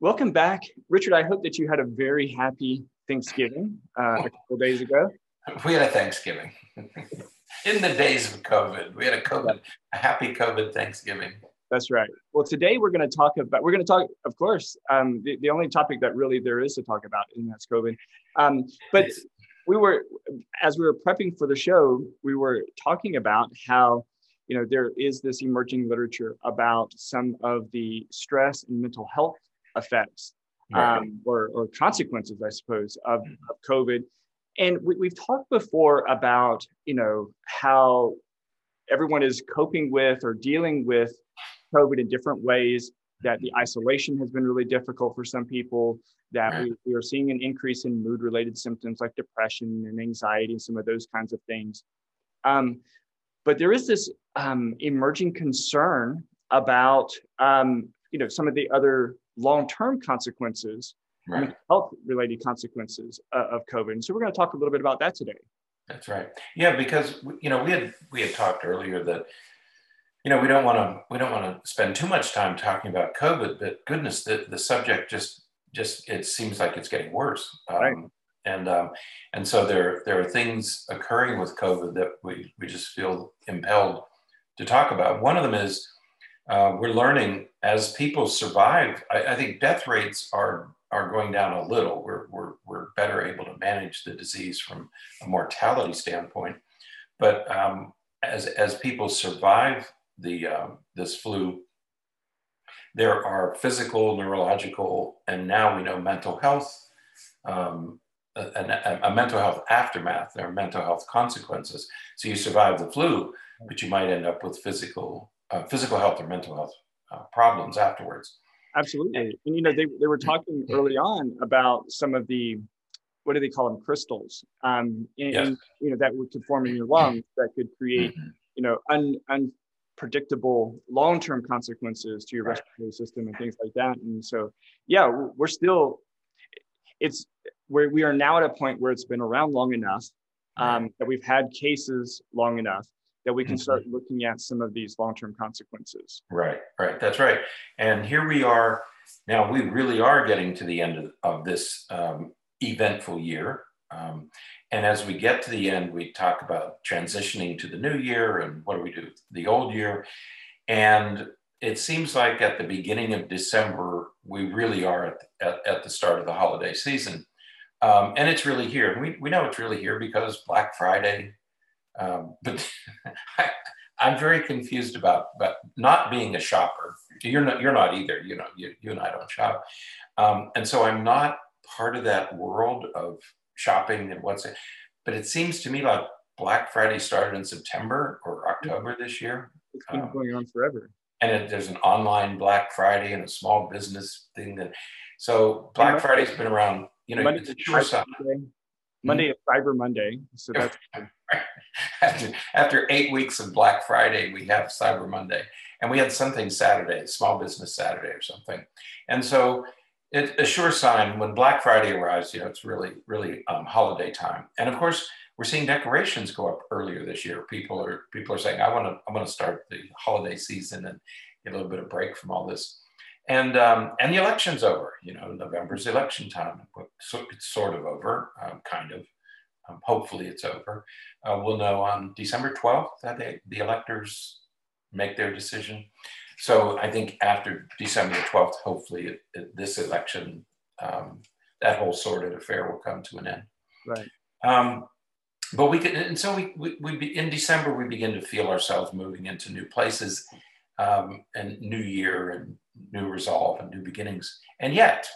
Welcome back, Richard. I hope that you had a very happy Thanksgiving uh, a couple days ago. We had a Thanksgiving in the days of COVID. We had a COVID, a happy COVID Thanksgiving. That's right. Well, today we're going to talk about, we're going to talk, of course, um, the, the only topic that really there is to talk about, and that's COVID. Um, but we were, as we were prepping for the show, we were talking about how, you know, there is this emerging literature about some of the stress and mental health effects um, or, or, consequences, I suppose, of, of COVID. And we, have talked before about, you know, how everyone is coping with or dealing with COVID in different ways, that the isolation has been really difficult for some people, that we, we are seeing an increase in mood related symptoms like depression and anxiety and some of those kinds of things. Um, but there is this um, emerging concern about um, you know some of the other long-term consequences, right. health-related consequences uh, of COVID. And so we're going to talk a little bit about that today. That's right. Yeah, because you know we had we had talked earlier that you know we don't want to we don't want to spend too much time talking about COVID, but goodness, the the subject just just it seems like it's getting worse. Um, right. And um, and so there there are things occurring with COVID that we we just feel impelled to talk about. One of them is uh, we're learning as people survive. I, I, think death rates are are going down a little. We're, we're, we're better able to manage the disease from a mortality standpoint. But um, as, as people survive the, um, this flu, there are physical, neurological, and now we know mental health, um, a, a, a, mental health aftermath. There are mental health consequences. So you survive the flu, but you might end up with physical uh, physical health or mental health uh, problems afterwards. Absolutely. And, you know, they, they were talking early on about some of the, what do they call them? Crystals, um, in, yes. you know, that could form in your lungs that could create, mm-hmm. you know, un, unpredictable long-term consequences to your right. respiratory system and things like that. And so, yeah, we're still, it's where we are now at a point where it's been around long enough um, that we've had cases long enough that we can start mm-hmm. looking at some of these long-term consequences. Right, right, that's right. And here we are now. We really are getting to the end of, of this um, eventful year. Um, and as we get to the end, we talk about transitioning to the new year and what do we do the old year. And it seems like at the beginning of December, we really are at, at, at the start of the holiday season. Um, and it's really here. We, we know it's really here because Black Friday, um, but I, am very confused about, but not being a shopper. You're not, you're not either. You know, you, you and I don't shop. Um, and so I'm not part of that world of shopping and what's it. But it seems to me like Black Friday started in September or October this year. It's been um, going on forever. And it, there's an online Black Friday and a small business thing. That, so Black Friday's been around, you know, Monday, sure Monday, Monday is Cyber Monday. So that's after, after eight weeks of Black Friday, we have Cyber Monday, and we had something Saturday, Small Business Saturday or something. And so it's a sure sign when Black Friday arrives, you know, it's really, really um, holiday time. And of course, we're seeing decorations go up earlier this year. People are people are saying, I want to I want to start the holiday season and get a little bit of break from all this. And um, and the election's over. You know, November's election time. It's sort of over, um, kind of. Um, hopefully, it's over. Uh, we'll know on December 12th that they, the electors make their decision. So I think after December 12th, hopefully, it, it, this election, um, that whole sordid affair will come to an end. Right. Um, but we could, and so we, we, we be, in December, we begin to feel ourselves moving into new places um, and new year and new resolve and new beginnings. And yet,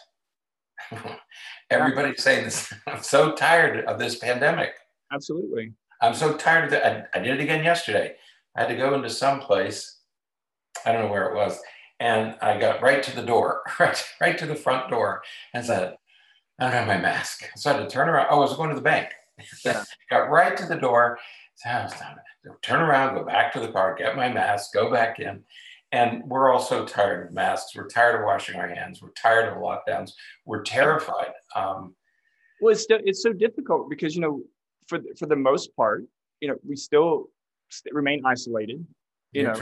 Everybody's saying this. I'm so tired of this pandemic. Absolutely. I'm so tired of it. I, I did it again yesterday. I had to go into some place. I don't know where it was. And I got right to the door, right, right to the front door, and said, I don't have my mask. So I had to turn around. Oh, I was going to the bank. Yeah. got right to the door. So turn around, go back to the car, get my mask, go back in. And we're all so tired of masks. We're tired of washing our hands. We're tired of lockdowns. We're terrified. Um, well, it's, it's so difficult because, you know, for, for the most part, you know, we still remain isolated. you know,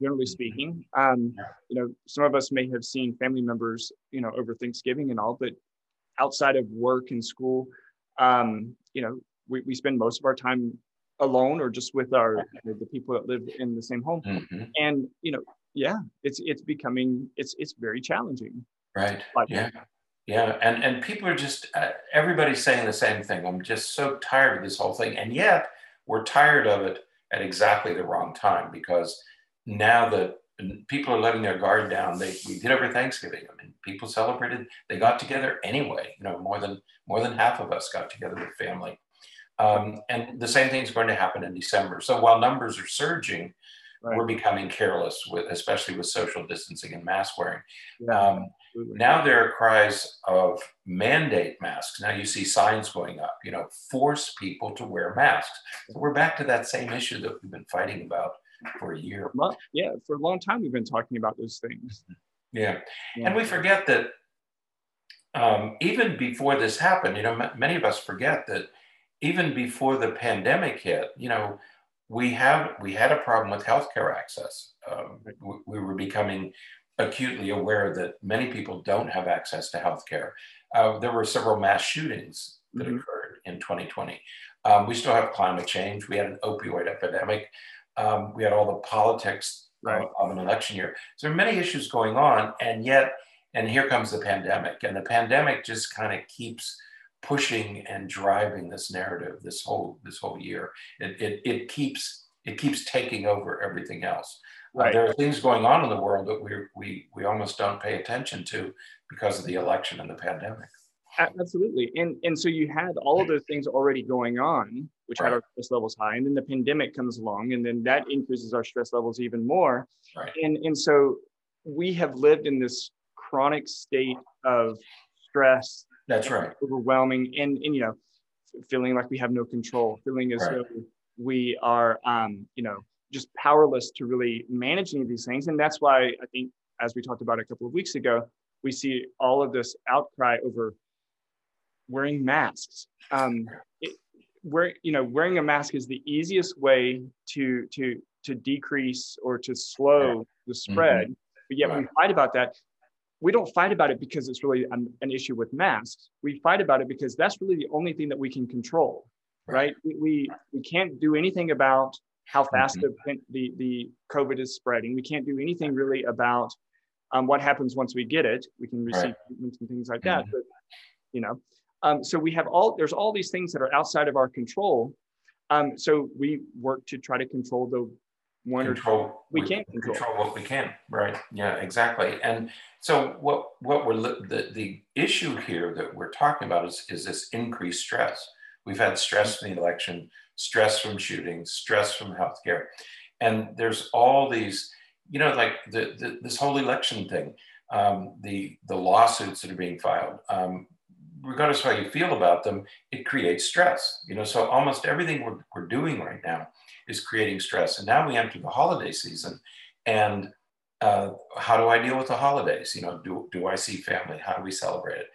generally speaking. Um, you know, some of us may have seen family members, you know, over Thanksgiving and all, but outside of work and school, um, you know, we, we spend most of our time alone or just with our the people that live in the same home. Mm-hmm. And you know, yeah, it's it's becoming it's it's very challenging. Right. yeah. Yeah, and and people are just uh, everybody's saying the same thing. I'm just so tired of this whole thing, and yet we're tired of it at exactly the wrong time because now that people are letting their guard down, they we did over Thanksgiving. I mean, people celebrated. They got together anyway. You know, more than more than half of us got together with family, um, and the same thing is going to happen in December. So while numbers are surging, right. we're becoming careless with, especially with social distancing and mask wearing. Yeah. Um, now there are cries of mandate masks. Now you see signs going up, you know, force people to wear masks. So we're back to that same issue that we've been fighting about for a year. Yeah, for a long time we've been talking about those things. Yeah. yeah. And we forget that um, even before this happened, you know, m- many of us forget that even before the pandemic hit, you know, we have we had a problem with healthcare access. Um, we, we were becoming acutely aware that many people don't have access to healthcare. Uh, there were several mass shootings that mm-hmm. occurred in 2020. Um, we still have climate change. We had an opioid epidemic. Um, we had all the politics right. of, of an election year. So there are many issues going on, and yet, and here comes the pandemic, and the pandemic just kind of keeps pushing and driving this narrative this whole this whole year. It, it, it keeps it keeps taking over everything else. Right. Uh, there are things going on in the world that we, we, we almost don't pay attention to because of the election and the pandemic. Absolutely. And, and so you had all of those things already going on, which right. had our stress levels high. And then the pandemic comes along, and then that increases our stress levels even more. Right. And, and so we have lived in this chronic state of stress. That's right. Overwhelming. And, and, you know, feeling like we have no control, feeling as right. though we are, um, you know, just powerless to really manage any of these things. And that's why I think, as we talked about a couple of weeks ago, we see all of this outcry over wearing masks. Um, it, where you know wearing a mask is the easiest way to to to decrease or to slow the spread. Mm-hmm. But yet right. we fight about that. We don't fight about it because it's really an, an, issue with masks. We fight about it because that's really the only thing that we can control, right? We, we, we can't do anything about how fast mm-hmm. the, the, the COVID is spreading. We can't do anything really about um, what happens once we get it. We can receive right. treatments and things like that. Mm-hmm. But, you know, um, so we have all, there's all these things that are outside of our control. Um, so we work to try to control the one control, or we, we can't control. control. what we can, right? Yeah, exactly. And so what, what we're, the, the issue here that we're talking about is, is this increased stress. We've had stress in the election stress from shootings, stress from healthcare. And there's all these, you know, like the, the this whole election thing, um, the, the lawsuits that are being filed, um, regardless of how you feel about them, it creates stress. You know, so almost everything we're, we're doing right now is creating stress. And now we enter the holiday season. And uh, how do I deal with the holidays? You know, do, do I see family? How do we celebrate it?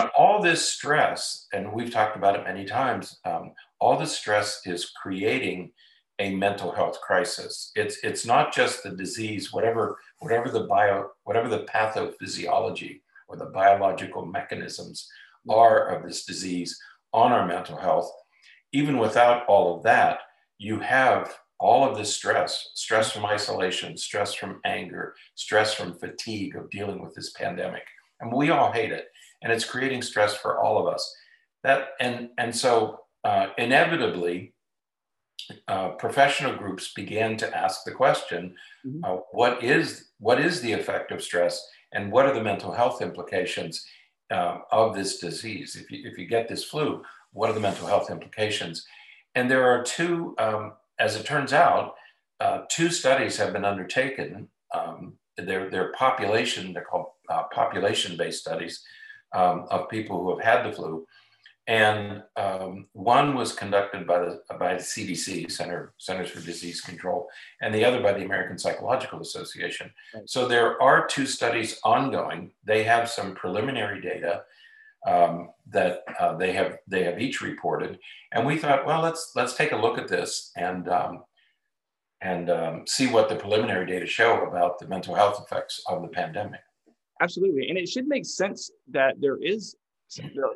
and all this stress, and we've talked about it many times, um, all this stress is creating a mental health crisis. It's it's not just the disease, whatever whatever the bio whatever the pathophysiology or the biological mechanisms are of this disease on our mental health. Even without all of that, you have all of this stress stress from isolation, stress from anger, stress from fatigue of dealing with this pandemic. And we all hate it and it's creating stress for all of us. That and and so uh, inevitably, uh, professional groups began to ask the question: mm-hmm. uh, What is what is the effect of stress, and what are the mental health implications uh, of this disease? If you if you get this flu, what are the mental health implications? And there are two, um, as it turns out, uh, two studies have been undertaken. Um, they're, they're population, they're called uh, population-based studies um, of people who have had the flu. And um, one was conducted by the, by the CDC, Center, Centers for Disease Control, and the other by the American Psychological Association. Right. So there are two studies ongoing. They have some preliminary data um, that uh, they have they have each reported, and we thought, well, let's let's take a look at this and um, and um, see what the preliminary data show about the mental health effects of the pandemic. Absolutely, and it should make sense that there is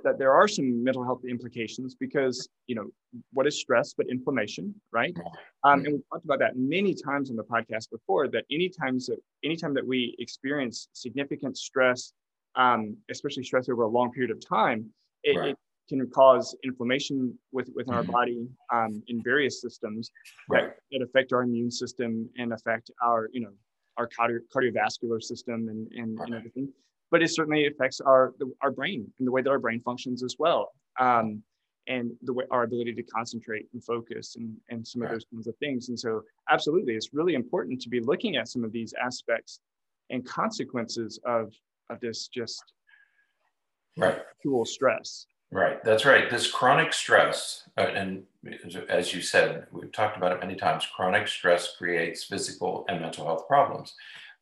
that there are some mental health implications because you know what is stress but inflammation right? Um, and we talked about that many times on the podcast before that any anytime that anytime that we experience significant stress um, especially stress over a long period of time it, right. it can cause inflammation with, within mm-hmm. our body um, in various systems right. that, that affect our immune system and affect our you know our cardio- cardiovascular system and, and, right. and everything but it certainly affects our our brain and the way that our brain functions as well um, and the way our ability to concentrate and focus and, and some right. of those kinds of things and so absolutely it's really important to be looking at some of these aspects and consequences of of this just right tool stress right that's right this chronic stress uh, and as you said we've talked about it many times chronic stress creates physical and mental health problems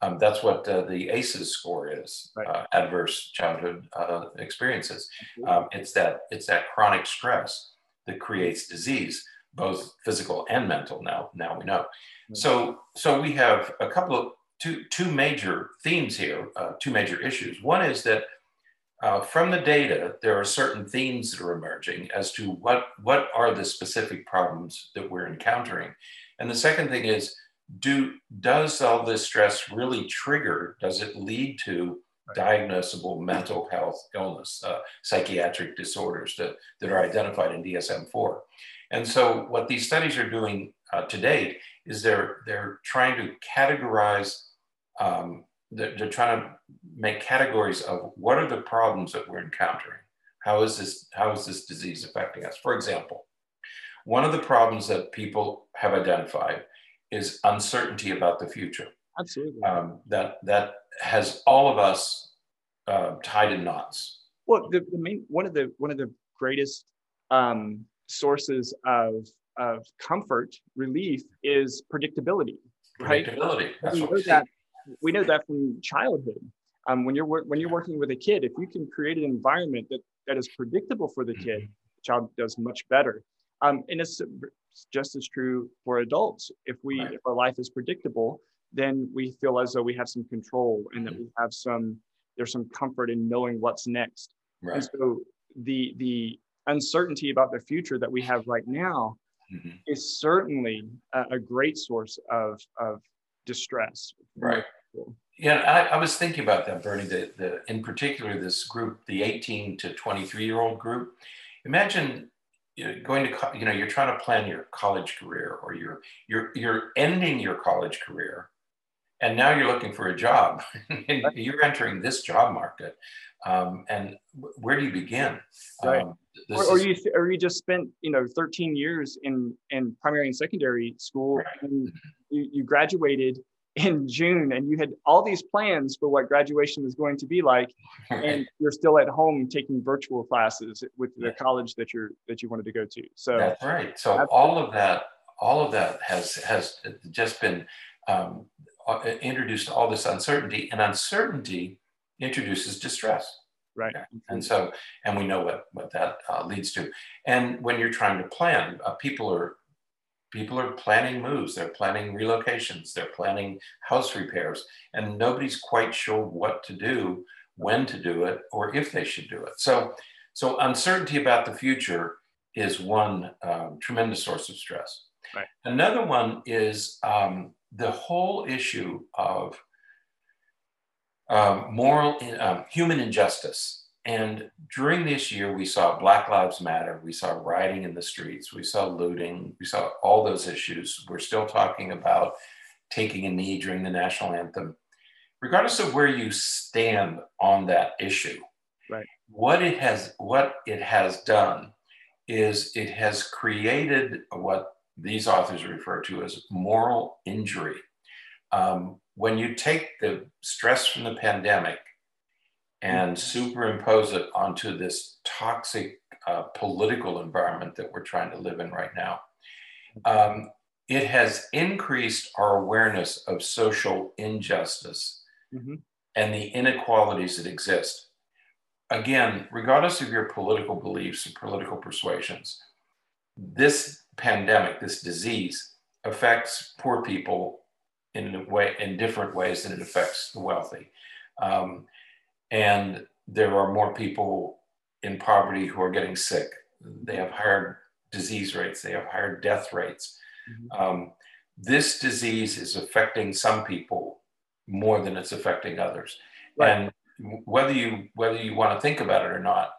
um, that's what uh, the ACEs score is, right. uh, adverse childhood uh, experiences. Um, it's that it's that chronic stress that creates disease, both physical and mental. Now, now we know. So, so we have a couple of two two major themes here, uh, two major issues. One is that uh, from the data, there are certain themes that are emerging as to what what are the specific problems that we're encountering, and the second thing is do does all this stress really trigger does it lead to diagnosable mental health illness uh, psychiatric disorders that, that are identified in dsm-4 and so what these studies are doing uh, to date is they're they're trying to categorize um, they're, they're trying to make categories of what are the problems that we're encountering how is this how is this disease affecting us for example one of the problems that people have identified is uncertainty about the future. Absolutely. Um, that that has all of us uh, tied in knots. Well, the, the, main one of the one of the greatest um, sources of of comfort relief is predictability. Right? Predictability. we know that we know that from childhood. Um, when you're when you're working with a kid, if you can create an environment that that is predictable for the mm-hmm. kid, the child does much better. Um, and it's just as true for adults. If we right. if our life is predictable, then we feel as though we have some control and that we have some there's some comfort in knowing what's next. Right. And so the the uncertainty about the future that we have right now mm-hmm. is certainly a, a, great source of of distress. Right. Yeah, I, I, was thinking about that, Berney. The, the in particular this group, the 18 to 23 year old group. Imagine you're going to you know you're trying to plan your college career or you're you're you're ending your college career and now you're looking for a job and you're entering this job market um, and where do you begin right. Um, or, or, you or you just spent you know 13 years in in primary and secondary school right. and you, you graduated in June and you had all these plans for what graduation is going to be like and you're still at home taking virtual classes with the college that you're that you wanted to go to so that's right so absolutely. all of that all of that has has just been um, uh, introduced to all this uncertainty and uncertainty introduces distress right and so and we know what what that uh, leads to and when you're trying to plan uh, people are people are planning moves, they're planning relocations, they're planning house repairs, and nobody's quite sure what to do, when to do it, or if they should do it. So, so uncertainty about the future is one um, tremendous source of stress. Right. Another one is um, the whole issue of um, moral, um, human injustice and during this year, we saw Black Lives Matter, we saw rioting in the streets, we saw looting, we saw all those issues. We're still talking about taking a knee during the national anthem. Regardless of where you stand on that issue, right. what it has what it has done is it has created what these authors refer to as moral injury. Um, when you take the stress from the pandemic and superimpose it onto this toxic uh, political environment that we're trying to live in right now. Um, it has increased our awareness of social injustice mm-hmm. and the inequalities that exist. Again, regardless of your political beliefs and political persuasions, this pandemic, this disease, affects poor people in way in different ways than it affects the wealthy. Um, and there are more people in poverty who are getting sick. They have higher disease rates. They have higher death rates. Mm-hmm. Um, this disease is affecting some people more than it's affecting others. Right. And whether you whether you want to think about it or not,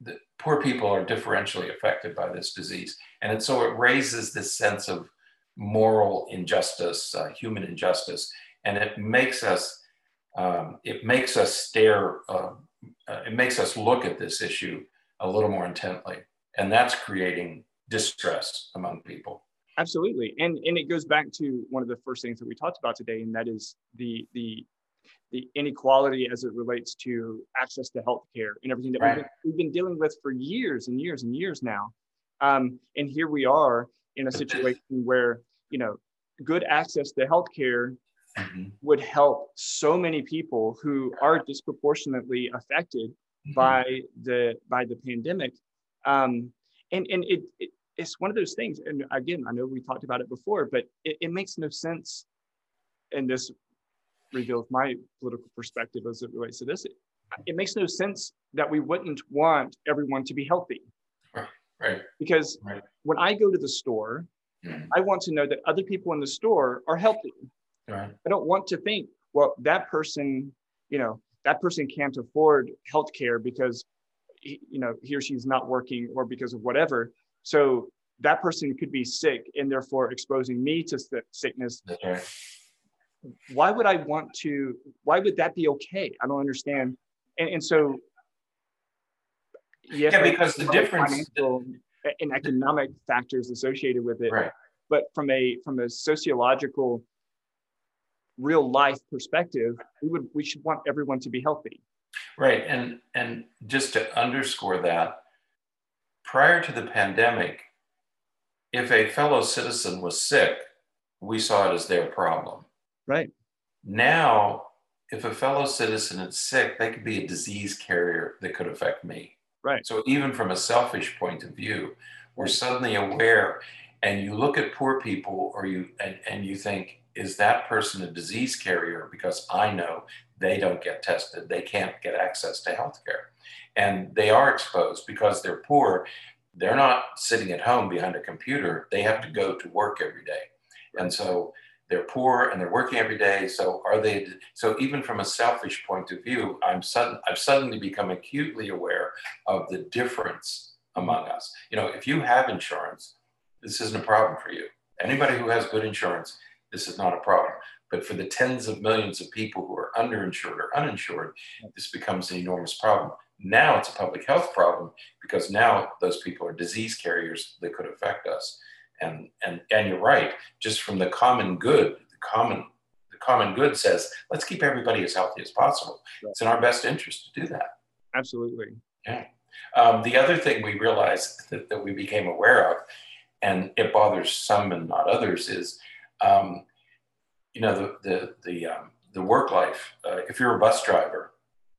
the poor people are differentially affected by this disease, and so it raises this sense of moral injustice, uh, human injustice, and it makes us um, it makes us stare, uh, uh, it makes us look at this issue a little more intently, and that's creating distress among people. Absolutely, and and it goes back to one of the first things that we talked about today, and that is the the the inequality as it relates to access to healthcare and everything that right. we've, been, we've been dealing with for years and years and years now. Um, and here we are in a situation where you know good access to healthcare mm-hmm. would help so many people who are disproportionately affected mm-hmm. by the by the pandemic. Um, and and it, it, it's one of those things. And again, I know we talked about it before, but it, it makes no sense. And this reveals my political perspective as it relates to this. It, it makes no sense that we wouldn't want everyone to be healthy. Right. Because right. when I go to the store, mm. I want to know that other people in the store are healthy. Right. I don't want to think, well, that person, you know, that person can't afford health care because, he, you know, he or she's not working or because of whatever. So that person could be sick and therefore exposing me to sickness. Why would I want to? Why would that be okay? I don't understand. And, and so, yes, yeah, because the difference and economic factors associated with it. Right. But from a from a sociological real life perspective, we would we should want everyone to be healthy. Right. And and just to underscore that, prior to the pandemic, if a fellow citizen was sick, we saw it as their problem. Right. Now, if a fellow citizen is sick, they could be a disease carrier that could affect me. Right. So even from a selfish point of view, we're suddenly aware and you look at poor people or you and, and you think is that person a disease carrier because I know they don't get tested, they can't get access to healthcare. And they are exposed because they're poor. They're not sitting at home behind a computer, they have to go to work every day. And so they're poor and they're working every day. So are they? So even from a selfish point of view, I'm sudden, I've suddenly become acutely aware of the difference among us. You know, if you have insurance, this isn't a problem for you. Anybody who has good insurance this is not a problem. But for the tens of millions of people who are underinsured or uninsured, this becomes an enormous problem. Now it's a public health problem because now those people are disease carriers that could affect us. And, and, and you're right, just from the common good, the common, the common good says, let's keep everybody as healthy as possible. Right. It's in our best interest to do that. Absolutely. Yeah. Um, the other thing we realized that, that we became aware of, and it bothers some and not others, is um, you know, the the the um, the work life. Uh, if you're a bus driver,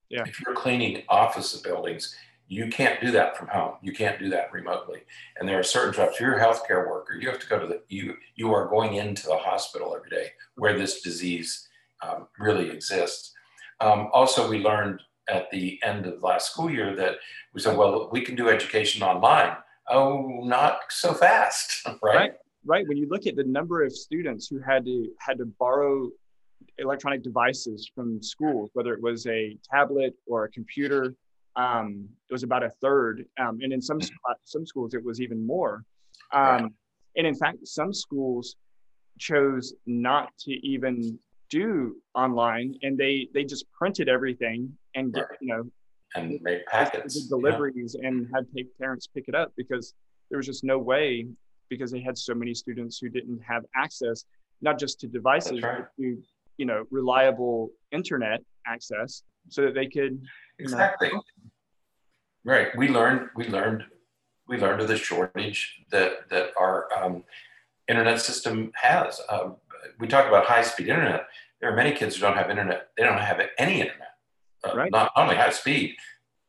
yeah. if you're cleaning office buildings, you can't do that from home. You can't do that remotely. And there are certain jobs. You're a healthcare worker, you have to go to the you you are going into the hospital every day where this disease um, really exists. Um, also, we learned at the end of last school year that we said, well, we can do education online. Oh, not so fast, right? right right when you look at the number of students who had to had to borrow electronic devices from schools whether it was a tablet or a computer um, it was about a third um, and in some some schools it was even more. Um, and in fact some schools chose not to even do online and they they just printed everything and you know and made packets. Deliveries yeah. and had parents pick it up because there was just no way because they had so many students who didn't have access not just to devices right. but to you know reliable internet access so that they could exactly know, right we learned we learned we learned of the shortage that that our um, internet system has um, we talk about high speed internet there are many kids who don't have internet they don't have any internet uh, right. not only high speed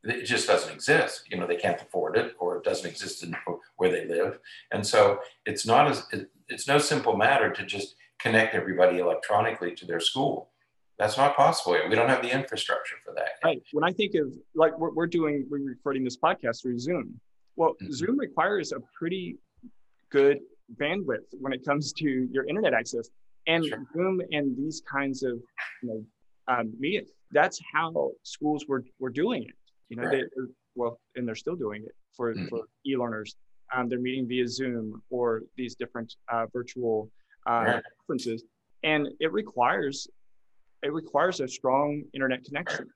it just doesn't exist. You know, they can't afford it or it doesn't exist in where they live. And so it's not as, it, it's no simple matter to just connect everybody electronically to their school. That's not possible. Yet. We don't have the infrastructure for that. Right. When I think of like we're, we're doing, we're recording this podcast through Zoom. Well, mm-hmm. Zoom requires a pretty good bandwidth when it comes to your internet access, and sure. Zoom and these kinds of you know um, media. That's how schools were were doing it. You know, right. they well, and they're still doing it for mm-hmm. for e-learners. Um, they're meeting via Zoom or these different uh, virtual uh, right. conferences, and it requires it requires a strong internet connection.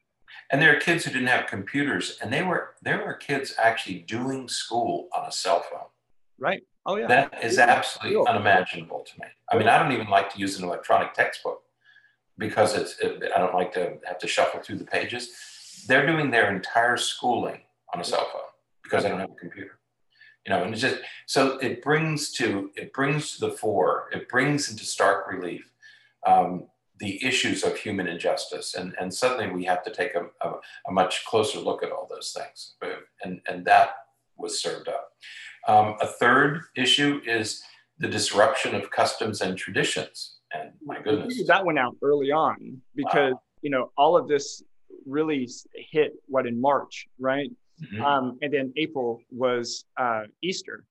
And there are kids who didn't have computers, and they were there were kids actually doing school on a cell phone. Right. Oh yeah. That is absolutely unimaginable to me. I mean, I don't even like to use an electronic textbook because it's it, I don't like to have to shuffle through the pages. They're doing their entire schooling on a cell phone because they don't have a computer. You know, and it's just so it brings to it brings to the fore, it brings into stark relief um, the issues of human injustice. And, and suddenly we have to take a, a, a, much closer look at all those things. And, and that was served up. Um, a third issue is the disruption of customs and traditions. And my goodness. That went out early on because, wow. you know, all of this really hit what in March, right? Mm-hmm. Um, and then April was uh, Easter.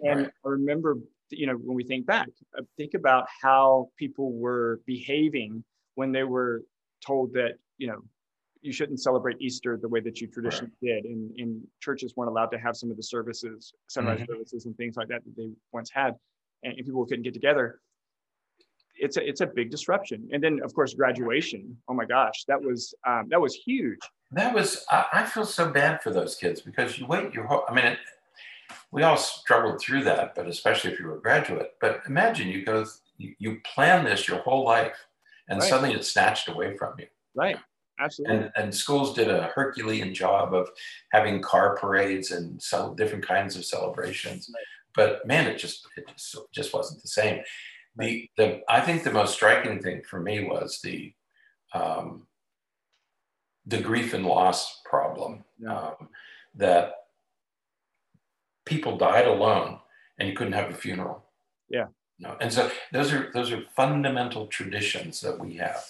And right. I remember you know, when we think back, uh, think about how people were behaving when they were told that, you know, you shouldn't celebrate Easter the way that you traditionally right. did. And, and churches weren't allowed to have some of the services, sunrise mm-hmm. services and things like that that they once had. And, and people couldn't get together. It's a, it's a big disruption. And then of course, graduation. Oh my gosh, that was, um, that was huge. That was, I, I feel so bad for those kids because you wait your whole, I mean, it, we all struggled through that, but especially if you were a graduate. But imagine you go, you, you plan this your whole life, and right. suddenly it's snatched away from you. Right. Absolutely. And, and schools did a Herculean job of having car parades and different kinds of celebrations. Right. But man, it just it just, just wasn't the same. The the I think the most striking thing for me was the um, the grief and loss problem yeah. um, that people died alone and you couldn't have a funeral. Yeah. No. And so those are those are fundamental traditions that we have.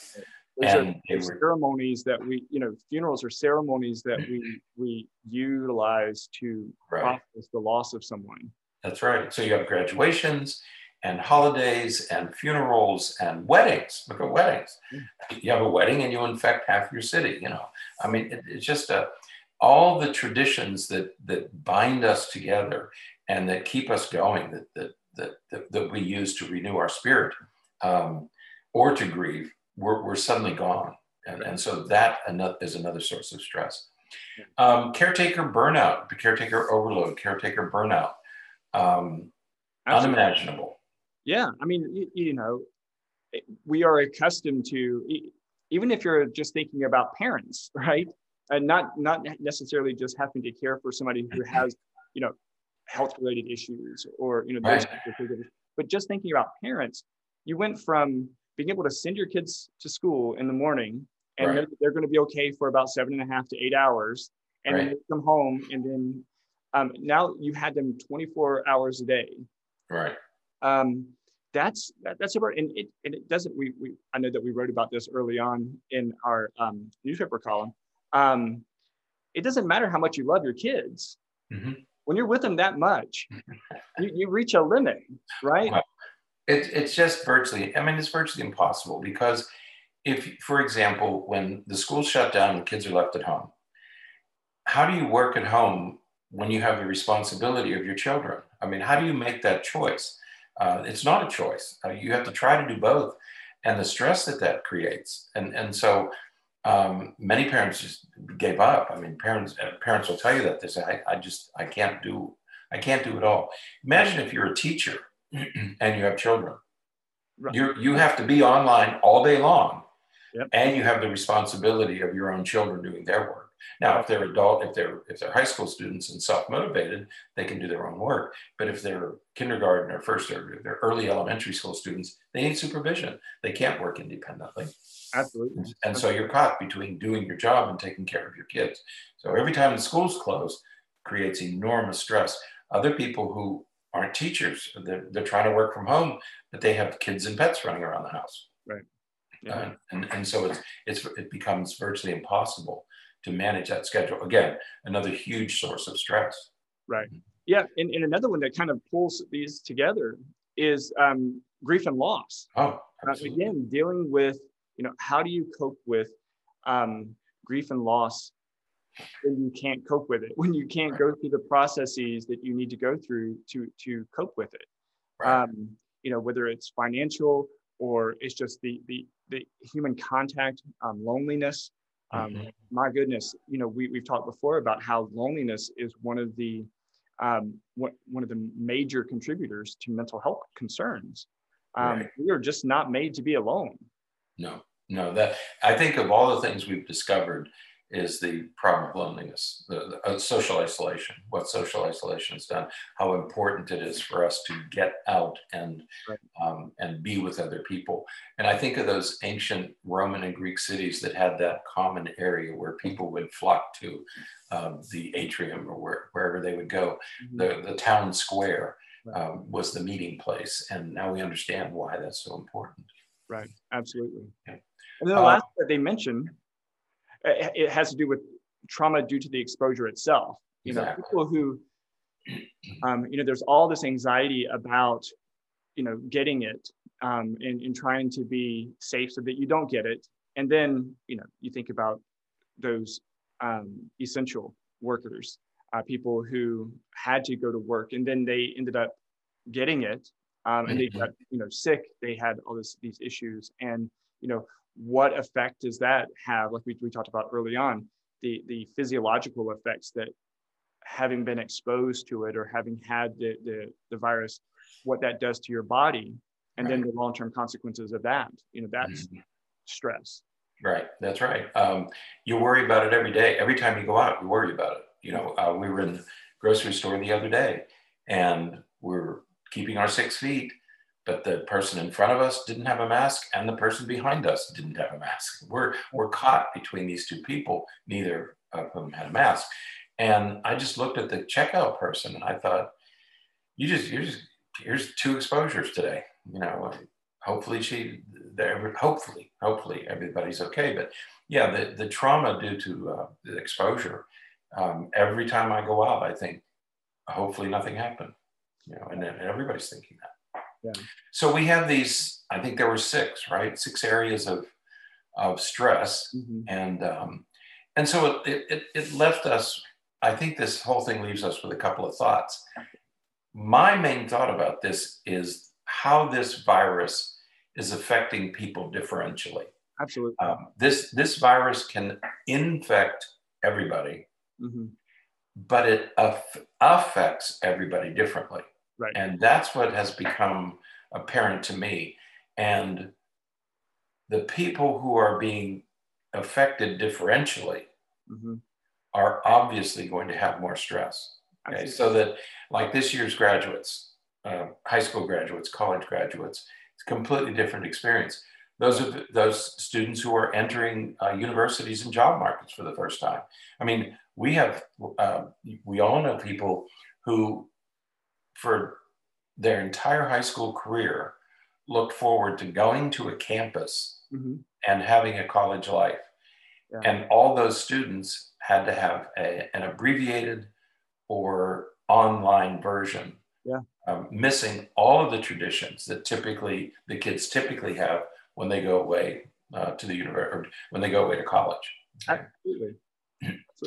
Those and are were, ceremonies that we, you know, funerals are ceremonies that we we utilize to right. process the loss of someone. That's right. So you have graduations and holidays and funerals and weddings. Look at weddings. Mm. You have a wedding and you infect half your city. You know, I mean, it, it's just a all the traditions that that bind us together and that keep us going that that that, that, that we use to renew our spirit um, or to grieve we're, we're suddenly gone. And, and so that is another source of stress. Um, caretaker burnout caretaker overload caretaker burnout um, unimaginable. Yeah i mean you, you know we are accustomed to even if you're just thinking about parents right and not not necessarily just having to care for somebody who has you know health related issues or you know those right. but just thinking about parents you went from being able to send your kids to school in the morning and right. they're, they're, going to be okay for about seven and a half to eight hours and right. then come home and then um, now you had them 24 hours a day right um, that's that, that's about and it and it doesn't we, we i know that we wrote about this early on in our um, newspaper column um, it doesn't matter how much you love your kids. Mm-hmm. When you're with them that much, you, you reach a limit, right? It, it's just virtually, I mean, it's virtually impossible because if, for example, when the school's shut down and kids are left at home, how do you work at home when you have the responsibility of your children? I mean, how do you make that choice? Uh, it's not a choice. Uh, you have to try to do both, and the stress that that creates. And and so um, many parents just gave up. I mean, parents uh, parents will tell you that they say, I, I just I can't do I can't do it all. Imagine if you're a teacher and you have children. Right. You you have to be online all day long, yep. and you have the responsibility of your own children doing their work. Now, if they're adult, if they're if they're high school students and self motivated, they can do their own work. But if they're kindergarten or first or they're early elementary school students, they need supervision. They can't work independently. Absolutely. And so you're caught between doing your job and taking care of your kids. So every time the schools close, creates enormous stress. Other people who aren't teachers. They're, they're trying to work from home, but they have kids and pets running around the house. Right. Yeah. Uh, and, and so it's, it's, it becomes virtually impossible to manage that schedule. Again, another huge source of stress. Right. Yeah. And, and another one that kind of pulls these together is um, grief and loss. Oh, uh, again, dealing with, you know, how do you cope with um, grief and loss when you can't cope with it, when you can't go through the processes that you need to go through to to cope with it. Right. Um, you know, whether it's financial or it's just the the the human contact, um, loneliness. Um, mm-hmm. My goodness, you know, we we've talked before about how loneliness is one of the um, one, one of the major contributors to mental health concerns. Um, right. We are just not made to be alone. No, no. That I think of all the things we've discovered is the problem of loneliness, the, the uh, social isolation, what social isolation has done, how important it is for us to get out and right. um, and be with other people. And I think of those ancient Roman and Greek cities that had that common area where people would flock to, um, the atrium or where, wherever they would go. Mm-hmm. The, the town square right. um, was the meeting place, and now we understand why that's so important. Right, absolutely. And then the uh, last that they mentioned it has to do with trauma due to the exposure itself. You exactly. know, people who, um, you know, there's all this anxiety about, you know, getting it um, and, and trying to be safe so that you don't get it. And then, you know, you think about those um, essential workers, uh, people who had to go to work and then they ended up getting it um, and they mm-hmm. got, you know, sick. They had all this, these issues. And, you know, what effect does that have? Like we, we talked about early on, the, the physiological effects that having been exposed to it or having had the, the, the virus, what that does to your body, and right. then the long-term consequences of that. You know, that's mm-hmm. stress. Right. That's right. Um, you worry about it every day. Every time you go out, you worry about it. You know, uh, we were in the grocery store the other day, and we're keeping our six feet but the person in front of us didn't have a mask and the person behind us didn't have a mask. We're, we're caught between these two people, neither of whom had a mask. And I just looked at the checkout person and I thought, you just, you're just, here's two exposures today. You know, hopefully she, hopefully, hopefully everybody's okay. But yeah, the, the trauma due to uh, the exposure, um, every time I go out, I think, hopefully nothing happened. You know, and, and everybody's thinking that. Yeah. So we have these, I think there were six, right? Six areas of, of stress. Mm-hmm. And, um, and so it, it, it left us, I think this whole thing leaves us with a couple of thoughts. My main thought about this is how this virus is affecting people differentially. Absolutely. Um, this, this virus can infect everybody, mm-hmm. but it aff- affects everybody differently. Right. And that's what has become apparent to me. And the people who are being affected differentially mm-hmm. are obviously going to have more stress. Okay, so that like this year's graduates, uh, high school graduates, college graduates, it's a completely different experience. Those are the, those students who are entering uh, universities and job markets for the first time. I mean, we have uh, we all know people who for their entire high school career looked forward to going to a campus mm-hmm. and having a college life. Yeah. And all those students had to have a, an abbreviated or online version, yeah. um, missing all of the traditions that typically the kids typically have when they go away uh, to the university or when they go away to college. Absolutely.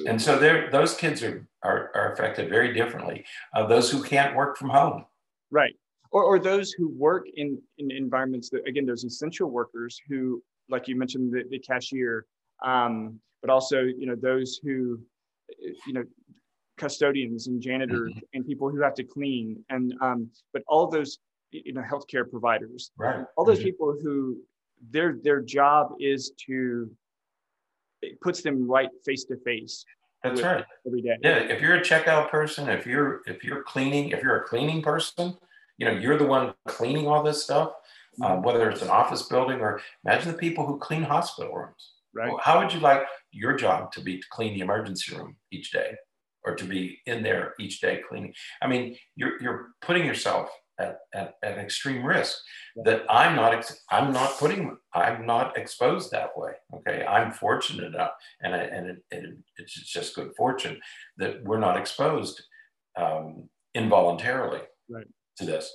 And so there, those kids are, are, are affected very differently. Uh, those who can't work from home. Right. Or, or those who work in, in environments that, again, there's essential workers who, like you mentioned, the, the cashier, um, but also, you know, those who, you know, custodians and janitors mm-hmm. and people who have to clean and, um, but all those, you know, healthcare providers, right. all those mm-hmm. people who their, their job is to it puts them right face to face. That's right. Every day. Yeah. If you're a checkout person, if you're if you're cleaning, if you're a cleaning person, you know you're the one cleaning all this stuff. Um, mm-hmm. whether it's an office building or imagine the people who clean hospital rooms. Right. How would you like your job to be to clean the emergency room each day, or to be in there each day cleaning. I mean, you're, you're putting yourself at, at, at extreme risk that I'm not, I'm not putting, I'm not exposed that way. Okay. I'm fortunate enough and, I, and it, it, it's just good fortune that we're not exposed um, involuntarily right. to this.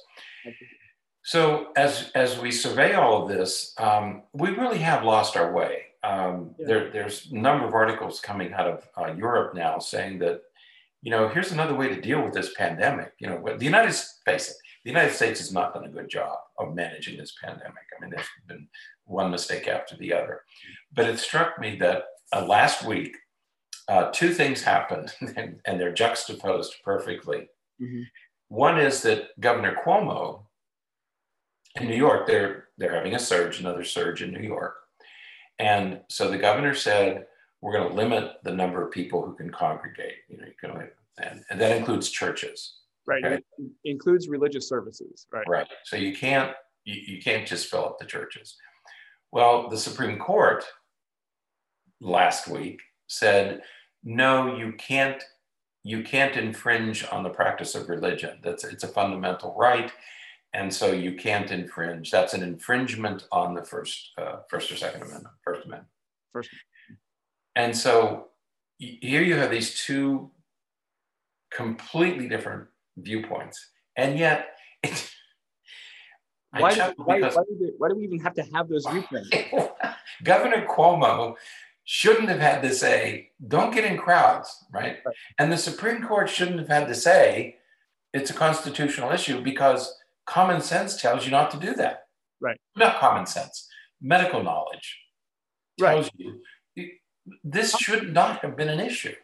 So as, as we survey all of this, um, we really have lost our way. Um, yeah. there, there's a number of articles coming out of uh, Europe now saying that, you know, here's another way to deal with this pandemic. You know, the United States, the United States has not done a good job of managing this pandemic. I mean, there's been one mistake after the other. But it struck me that uh, last week, uh, two things happened, and, and, they're juxtaposed perfectly. Mm-hmm. One is that Governor Cuomo in New York, they're they're having a surge, another surge in New York, and so the governor said we're going to limit the number of people who can congregate. You know, you can only, and, and that includes churches. Right. Includes religious services. Right. Right. So you can't you, you can't just fill up the churches. Well, the Supreme Court last week said no, you can't you can't infringe on the practice of religion. That's it's a fundamental right and so you can't infringe. That's an infringement on the first, uh, first or second amendment, First Amendment. First. And so here you have these two completely different viewpoints, and yet it, why, do, why, why, do we, why do we even have to have those viewpoints? Governor Cuomo shouldn't have had to say, "Don't get in crowds," right? right? And the Supreme Court shouldn't have had to say, "It's a constitutional issue," because common sense tells you not to do that. Right. Not common sense, medical knowledge tells right. you this should not have been an issue.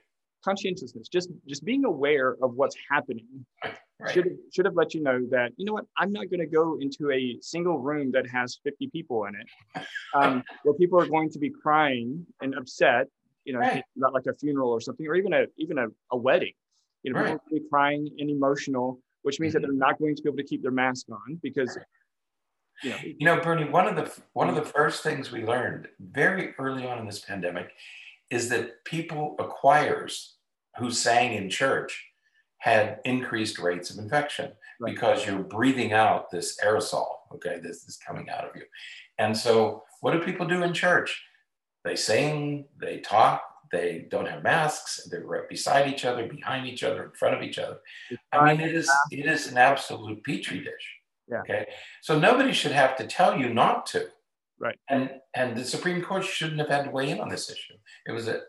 Conscientiousness, just just being aware of what's happening, right. should have, should have let you know that you know what I'm not going to go into a single room that has 50 people in it, um, where people are going to be crying and upset, you know, right. about like a funeral or something, or even a even a, a wedding. You know, people will be crying and emotional which means mm-hmm. that they're not going to be able to keep their mask on because you know, you know Berney one of the one of the first things we learned very early on in this pandemic is that people acquires who sang in church had increased rates of infection right. because you're breathing out this aerosol okay this is coming out of you and so what do people do in church they sing they talk they don't have masks. They're right beside each other, behind each other, in front of each other. I mean, it is it is an absolute petri dish. Yeah. Okay. So nobody should have to tell you not to. Right. And and the Supreme Court shouldn't have had to weigh in on this issue. It was a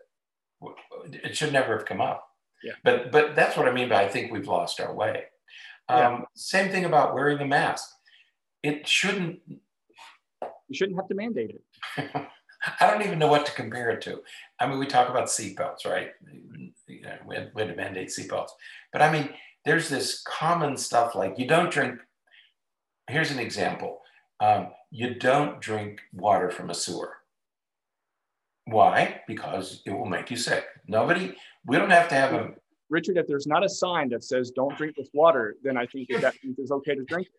it should never have come up. Yeah. But but that's what I mean by I think we've lost our way. Um, yeah. Same thing about wearing a mask. It shouldn't. You shouldn't have to mandate it. I don't even know what to compare it to. I mean, we talk about seatbelts, right? You know, we, had, we had to mandate seatbelts. But I mean, there's this common stuff like you don't drink. Here's an example um, you don't drink water from a sewer. Why? Because it will make you sick. Nobody, we don't have to have a. Richard, if there's not a sign that says don't drink this water, then I think that, that it's okay to drink it.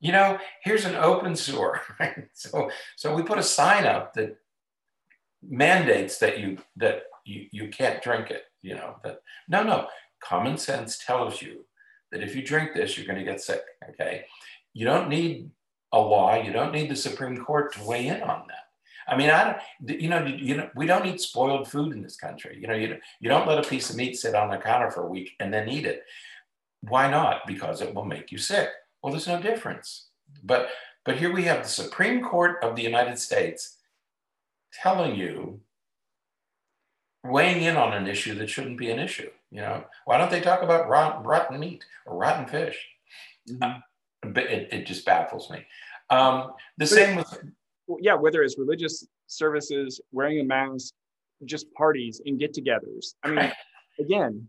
You know, here's an open sewer. Right? So, so we put a sign up that mandates that you that you, you can't drink it you know that no no common sense tells you that if you drink this you're going to get sick okay you don't need a law you don't need the supreme court to weigh in on that i mean i don't you know you know we don't eat spoiled food in this country you know you, you don't let a piece of meat sit on the counter for a week and then eat it why not because it will make you sick well there's no difference but but here we have the supreme court of the united states telling you, weighing in on an issue that shouldn't be an issue. You know, why don't they talk about rotten, rotten meat or rotten fish? Mm-hmm. It, it just baffles me. Um, the but same with yeah, whether it's religious services, wearing a mask, just parties and get-togethers. I mean, again,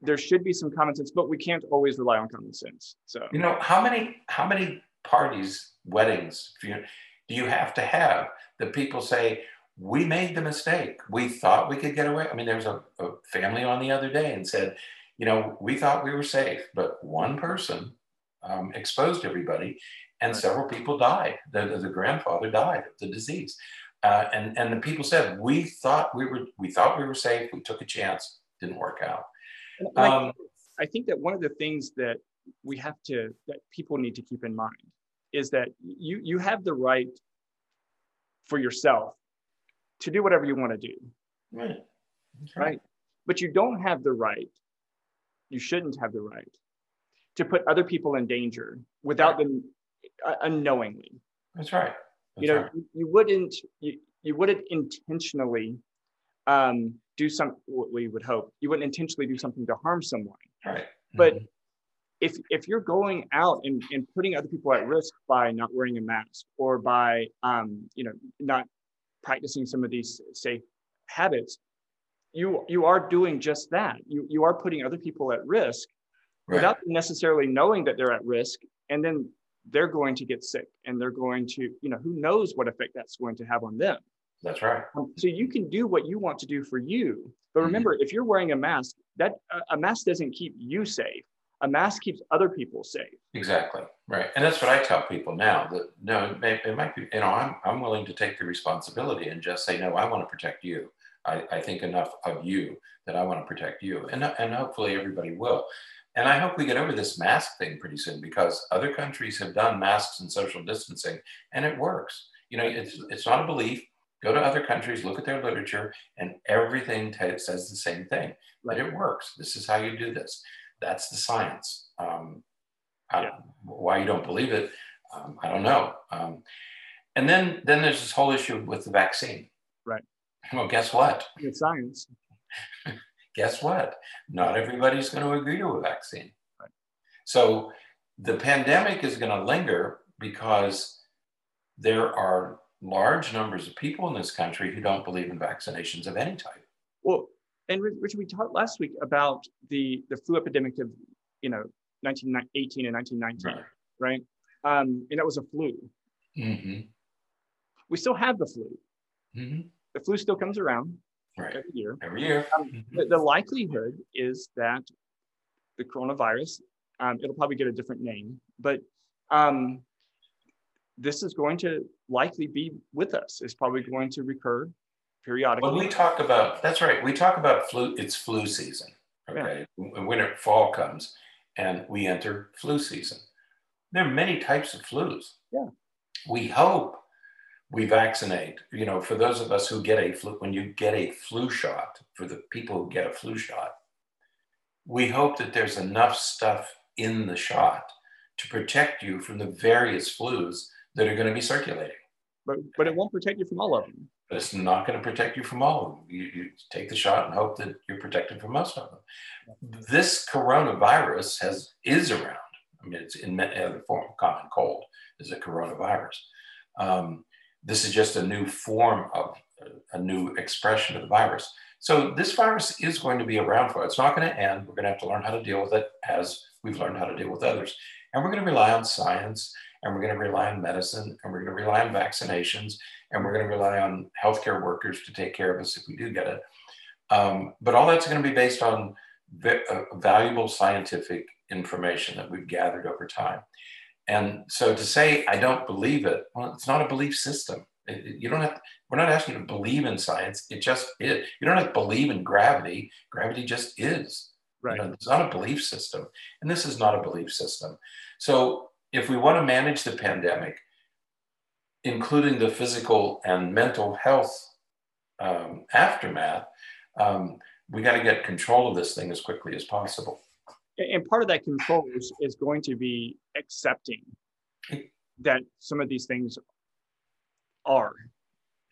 there should be some common sense, but we can't always rely on common sense. So you know, how many how many parties, weddings, do you have to have that people say, we made the mistake. We thought we could get away. I mean, there was a, a, family on the other day and said, you know, we thought we were safe, but one person um, exposed everybody and several people died. The, the, grandfather died of the disease. Uh, and, and the people said, we thought we were, we thought we were safe. We took a chance. Didn't work out. Um, I think that one of the things that we have to that people need to keep in mind is that you you have the right for yourself to do whatever you want to do. Right. right. Right. But you don't have the right, you shouldn't have the right to put other people in danger without them unknowingly. That's right. That's you know, right. you wouldn't you, you wouldn't intentionally um, do some what we would hope you wouldn't intentionally do something to harm someone. Right. But mm-hmm. if if you're going out and, and putting other people at risk by not wearing a mask or by um, you know not practicing some of these safe habits, you you are doing just that. You you are putting other people at risk right. without necessarily knowing that they're at risk, and then they're going to get sick and they're going to you know who knows what effect that's going to have on them. That's right. Um, so you can do what you want to do for you, but mm-hmm. remember, mm-hmm. if you're wearing a mask, that a mask doesn't keep you safe. A mask keeps other people safe. Exactly right, and that's what I tell people now. That no, it, may, it might be. You know, I'm I'm willing to take the responsibility and just say no. I want to protect you. I, I think enough of you that I want to protect you, and and hopefully everybody will. And I hope we get over this mask thing pretty soon because other countries have done masks and social distancing, and it works. You know, it's it's not a belief. Go to other countries, look at their literature, and everything says the same thing. But it works. This is how you do this. That's the science. Um, why you don't believe it, um, I don't know. Um, and then, then there's this whole issue with the vaccine. Right. Well, guess what? It's science. guess what? Not everybody's going to agree to a vaccine. Right. So the pandemic is going to linger because there are large numbers of people in this country who don't believe in vaccinations of any type. Well, and Richard, we talked last week about the the flu epidemic of you know 1918 and 1919, right? right? Um, and that was a flu. Mm-hmm. We still have the flu. Mm-hmm. The flu still comes around right. every year. Every year. Um, mm-hmm. the, the, likelihood is that the coronavirus, um, it'll probably get a different name, but um, this is going to likely be with us. It's probably going to recur periodically. When we talk about, that's right, we talk about flu, it's flu season. Okay. Yeah. Winter, fall comes and we enter flu season. There are many types of flus. Yeah. We hope we vaccinate. You know, for those of us who get a flu, when you get a flu shot, for the people who get a flu shot, we hope that there's enough stuff in the shot to protect you from the various flus that are going to be circulating. But, but it won't protect you from all of them. But it's not going to protect you from all of them. You, you take the shot and hope that you're protected from most of them. This coronavirus has is around. I mean, it's in the form of common cold is a coronavirus. Um, this is just a new form of a new expression of the virus. So this virus is going to be around for. It's not going to end. We're going to have to learn how to deal with it as we've learned how to deal with others, and we're going to rely on science and we're going to rely on medicine and we're going to rely on vaccinations and we're going to rely on healthcare workers to take care of us if we do get it. Um, but all that's going to be based on uh, valuable scientific information that we've gathered over time. And so to say, I don't believe it, well, it's not a belief system. you don't have, to, we're not asking you to believe in science. It just is. You don't have to believe in gravity. Gravity just is. Right. You know, it's not a belief system. And this is not a belief system. So if we want to manage the pandemic, including the physical and mental health um, aftermath, um, we got to get control of this thing as quickly as possible. And part of that control is, is going to be accepting that some of these things are.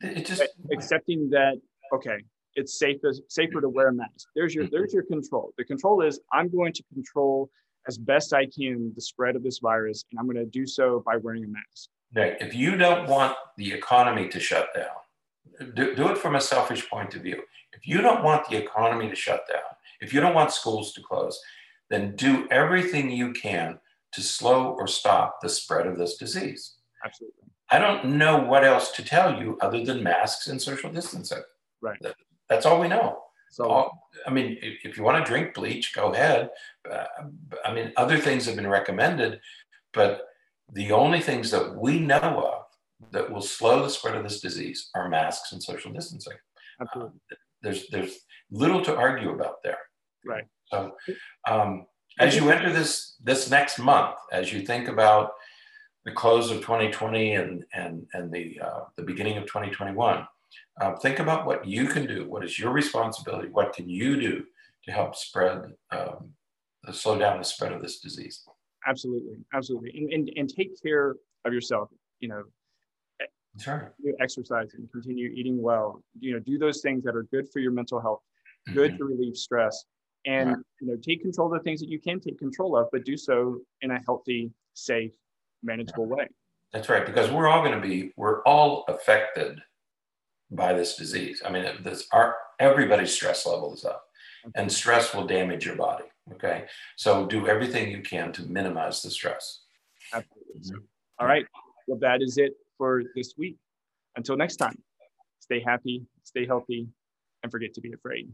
It just accepting that okay, it's safer safer to wear a mask. There's your there's your control. The control is I'm going to control as best I can the spread of this virus, and I'm going to do so by wearing a mask. Right. If you don't want the economy to shut down, do, do it from a selfish point of view. If you don't want the economy to shut down, if you don't want schools to close, then do everything you can to slow or stop the spread of this disease. Absolutely. I don't know what else to tell you other than masks and social distancing. Right. That's all we know. So, all, I mean, if, if, you want to drink bleach, go ahead. Uh, I mean, other things have been recommended, but the only things that we know of that will slow the spread of this disease are masks and social distancing. Absolutely. Uh, there's there's little to argue about there. Right. So, um, as you enter this this next month, as you think about the close of 2020 and and and the uh, the beginning of 2021, uh, think about what you can do. What is your responsibility? What can you do to help spread, um, slow down the spread of this disease? Absolutely, absolutely, and, and and take care of yourself. You know, Sure. exercise and continue eating well. You know, do those things that are good for your mental health, good mm-hmm. to relieve stress, and you know, take control of the things that you can take control of, but do so in a healthy, safe, manageable way. That's right, because we're all going to be, we're all affected by this disease. I mean, this our everybody's stress level is up, okay. and stress will damage your body. Okay, so do everything you can to minimize the stress. Absolutely. Mm-hmm. All right. Well, that is it for this week. Until next time, stay happy, stay healthy, and forget to be afraid.